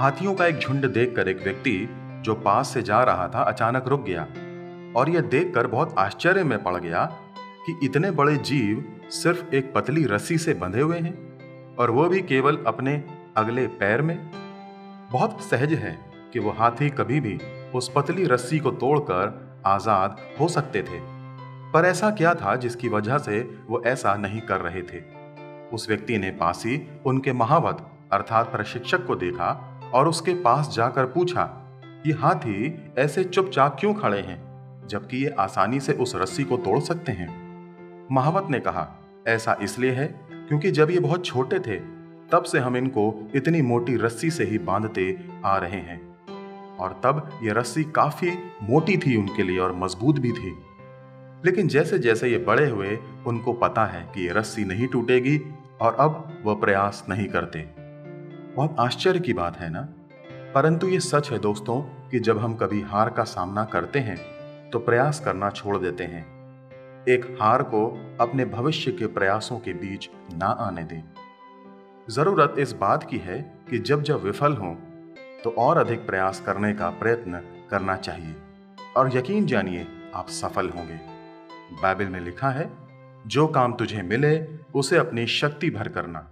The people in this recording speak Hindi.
हाथियों का एक झुंड देखकर एक व्यक्ति जो पास से जा रहा था अचानक रुक गया और यह देखकर बहुत आश्चर्य में पड़ गया कि इतने बड़े जीव सिर्फ़ एक पतली रस्सी से बंधे हुए हैं और वो भी केवल अपने अगले पैर में। बहुत सहज है कि वो हाथी कभी भी उस पतली रस्सी को तोड़कर आज़ाद हो सकते थे। पर ऐसा क्या था जिसकी वजह से वो ऐसा नहीं कर रहे थे? उस व्यक्ति ने पासी उनके महावत, अर्थात प्रशिक्षक को देखा और उसके पास जाकर पूछा, ये हाथी ऐसे चुपचाप क्यों खड़े हैं, जबकि ये आसानी से उस रस्सी को तोड़ सकते हैं? महावत ने कहा, ऐसा इसलिए है क्योंकि जब ये बहुत छोटे थे, तब से हम इनको इतनी मोटी रस्सी से ही बांधते आ रहे हैं। और तब ये रस्सी काफ़ी मोटी थी उनके लिए और मज़बूत भी थी। लेकिन जैसे जैसे ये बड़े हुए, उनको पता है कि ये रस्सी नहीं टूटेगी और अब वह प्रयास नहीं करते। बहुत आश्चर्य की बात है ना? परंतु ये सच है दोस्तों कि जब हम कभी हार का सामना करते हैं तो प्रयास करना छोड़ देते हैं। एक हार को अपने भविष्य के प्रयासों के बीच ना आने दें। ज़रूरत इस बात की है कि जब जब विफल हों तो और अधिक प्रयास करने का प्रयत्न करना चाहिए। और यकीन जानिए, आप सफल होंगे। बाइबल में लिखा है, जो काम तुझे मिले, उसे अपनी शक्ति भर करना।